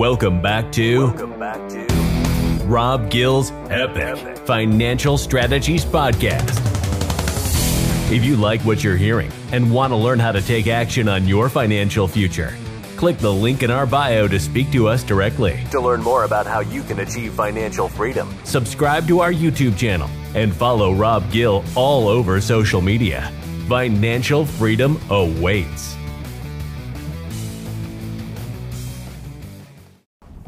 Welcome back to. Welcome back to Rob Gill's Epic Financial Strategies Podcast. If you like what you're hearing and want to learn how to take action on your financial future, click the link in our bio to speak to us directly. To learn more about how you can achieve financial freedom, subscribe to our YouTube channel and follow Rob Gill all over social media. Financial freedom awaits.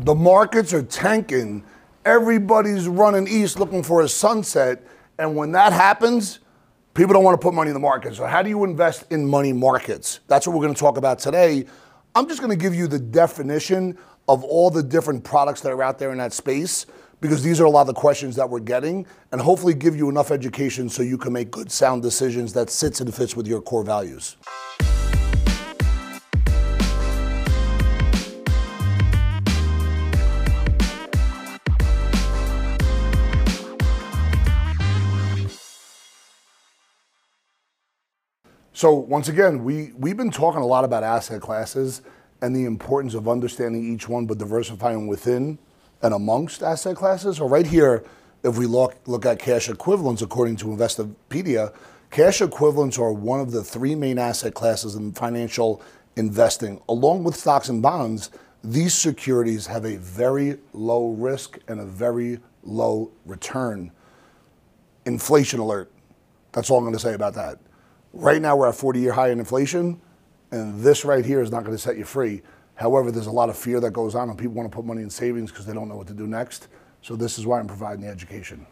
The markets are tanking. Everybody's running east looking for a sunset. And when that happens, people don't want to put money in the market. So, how do you invest in money markets? That's what we're going to talk about today. I'm just going to give you the definition of all the different products that are out there in that space because these are a lot of the questions that we're getting and hopefully give you enough education so you can make good sound decisions that sits and fits with your core values. So once again, we, we've been talking a lot about asset classes and the importance of understanding each one, but diversifying within and amongst asset classes. So right here, if we look, look at cash equivalents, according to Investopedia, cash equivalents are one of the three main asset classes in financial investing. Along with stocks and bonds, these securities have a very low risk and a very low return. Inflation alert. That's all I'm going to say about that. Right now, we're at 40 year high in inflation, and this right here is not going to set you free. However, there's a lot of fear that goes on, and people want to put money in savings because they don't know what to do next. So, this is why I'm providing the education.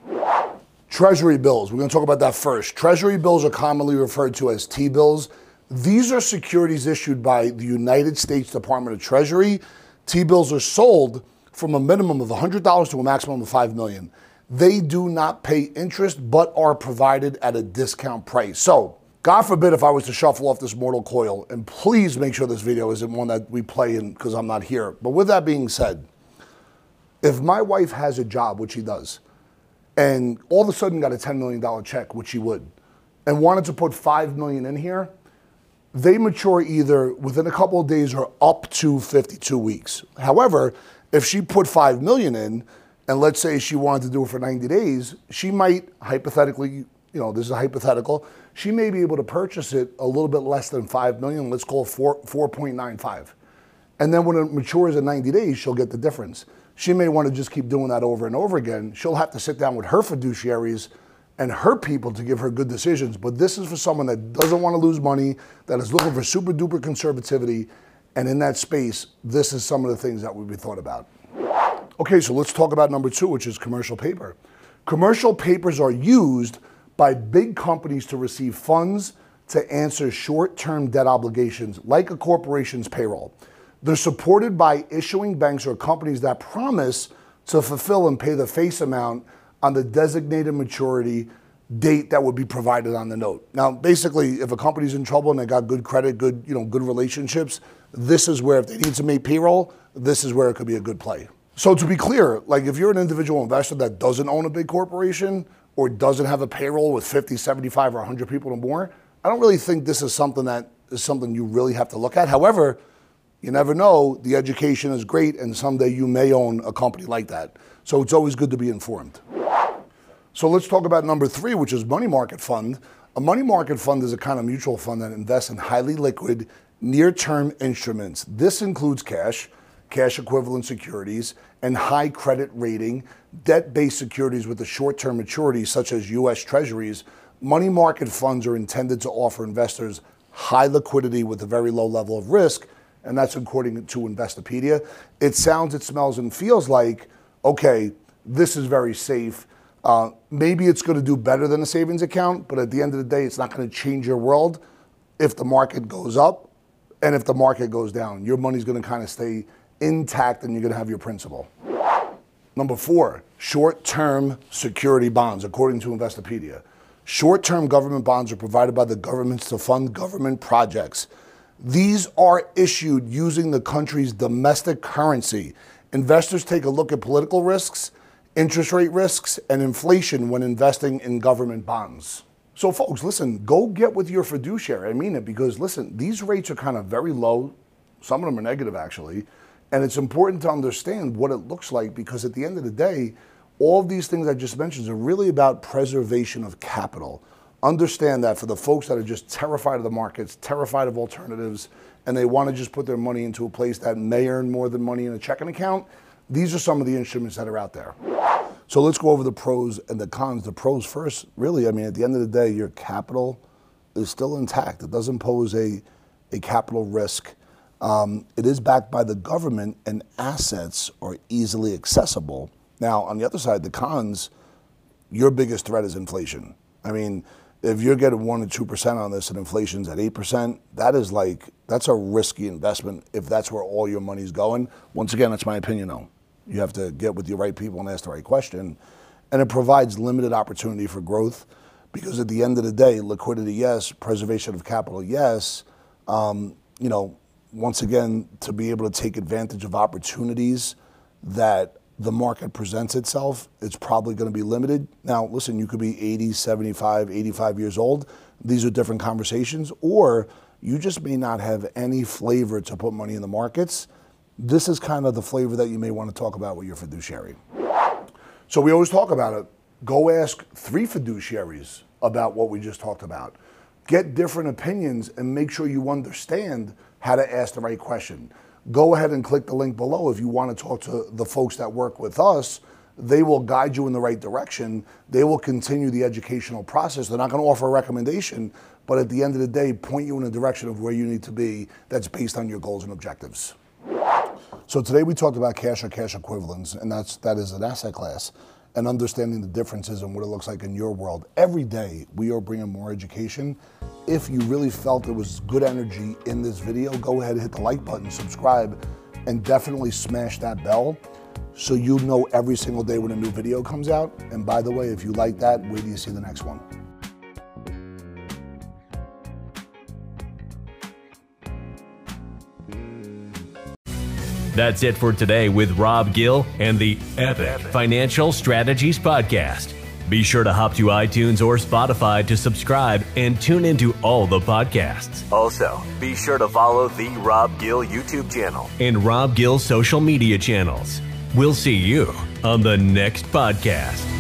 Treasury bills. We're going to talk about that first. Treasury bills are commonly referred to as T bills. These are securities issued by the United States Department of Treasury. T bills are sold from a minimum of $100 to a maximum of 5 million. They do not pay interest but are provided at a discount price. So, God forbid if I was to shuffle off this mortal coil, and please make sure this video isn't one that we play in because I'm not here. But with that being said, if my wife has a job, which she does, and all of a sudden got a $10 million check, which she would, and wanted to put 5 million in here, they mature either within a couple of days or up to 52 weeks. However, if she put 5 million in, and let's say she wanted to do it for 90 days, she might hypothetically, you know, this is a hypothetical, she may be able to purchase it a little bit less than 5 million, let's call it 4, 4.95. And then when it matures in 90 days, she'll get the difference. She may want to just keep doing that over and over again. She'll have to sit down with her fiduciaries and her people to give her good decisions. But this is for someone that doesn't want to lose money, that is looking for super duper conservativity. And in that space, this is some of the things that would be thought about. Okay, so let's talk about number two, which is commercial paper. Commercial papers are used by big companies to receive funds to answer short term debt obligations like a corporation's payroll. They're supported by issuing banks or companies that promise to fulfill and pay the face amount on the designated maturity date that would be provided on the note. Now, basically, if a company's in trouble and they got good credit, good, you know, good relationships, this is where if they need to make payroll, this is where it could be a good play. So to be clear, like if you're an individual investor that doesn't own a big corporation, or doesn't have a payroll with 50, 75, or 100 people or more, I don't really think this is something that is something you really have to look at. However, you never know. The education is great, and someday you may own a company like that. So it's always good to be informed. So let's talk about number three, which is money market fund. A money market fund is a kind of mutual fund that invests in highly liquid, near term instruments. This includes cash, cash equivalent securities, and high credit rating, debt based securities with a short term maturity, such as U.S. Treasuries. Money market funds are intended to offer investors high liquidity with a very low level of risk, and that's according to Investopedia. It sounds, it smells, and feels like, okay, this is very safe. Uh, maybe it's going to do better than a savings account, but at the end of the day, it's not going to change your world if the market goes up and if the market goes down. Your money's going to kind of stay intact and you're going to have your principal. Number four, short term security bonds, according to Investopedia. Short term government bonds are provided by the governments to fund government projects. These are issued using the country's domestic currency. Investors take a look at political risks, interest rate risks, and inflation when investing in government bonds. So, folks, listen, go get with your fiduciary. I mean it because, listen, these rates are kind of very low. Some of them are negative, actually And it's important to understand what it looks like because at the end of the day, all these things I just mentioned are really about preservation of capital. Understand that for the folks that are just terrified of the markets, terrified of alternatives, and they want to just put their money into a place that may earn more than money in a checking account, these are some of the instruments that are out there. So let's go over the pros and the cons. The pros first, really, I mean, at the end of the day, your capital is still intact. It doesn't pose a, a capital risk. Um, it is backed by the government and assets are easily accessible. Now, on the other side, the cons, your biggest threat is inflation. I mean, if you're getting one to two percent on this and inflation's at eight percent, that is like that's a risky investment if that's where all your money's going. Once again, that's my opinion though. You have to get with the right people and ask the right question. And it provides limited opportunity for growth because at the end of the day, liquidity, yes, preservation of capital, yes. Um, you know, once again, to be able to take advantage of opportunities that the market presents itself, it's probably going to be limited. Now, listen, you could be 80, 75, 85 years old. These are different conversations. Or you just may not have any flavor to put money in the markets. This is kind of the flavor that you may want to talk about with your fiduciary. So we always talk about it. Go ask three fiduciaries about what we just talked about. Get different opinions and make sure you understand how to ask the right question go ahead and click the link below if you want to talk to the folks that work with us. They will guide you in the right direction. They will continue the educational process. They're not going to offer a recommendation, but at the end of the day, point you in a direction of where you need to be that's based on your goals and objectives. So today we talked about cash or cash equivalents, and that's that is an asset class and understanding the differences and what it looks like in your world. Every day, we are bringing more education. If you really felt there was good energy in this video, go ahead and hit the like button, subscribe, and definitely smash that bell so you know every single day when a new video comes out. And by the way, if you like that, wait till you see the next one. That's it for today with Rob Gill and the Epic Financial Strategies Podcast. Be sure to hop to iTunes or Spotify to subscribe and tune into all the podcasts. Also, be sure to follow the Rob Gill YouTube channel and Rob Gill social media channels. We'll see you on the next podcast.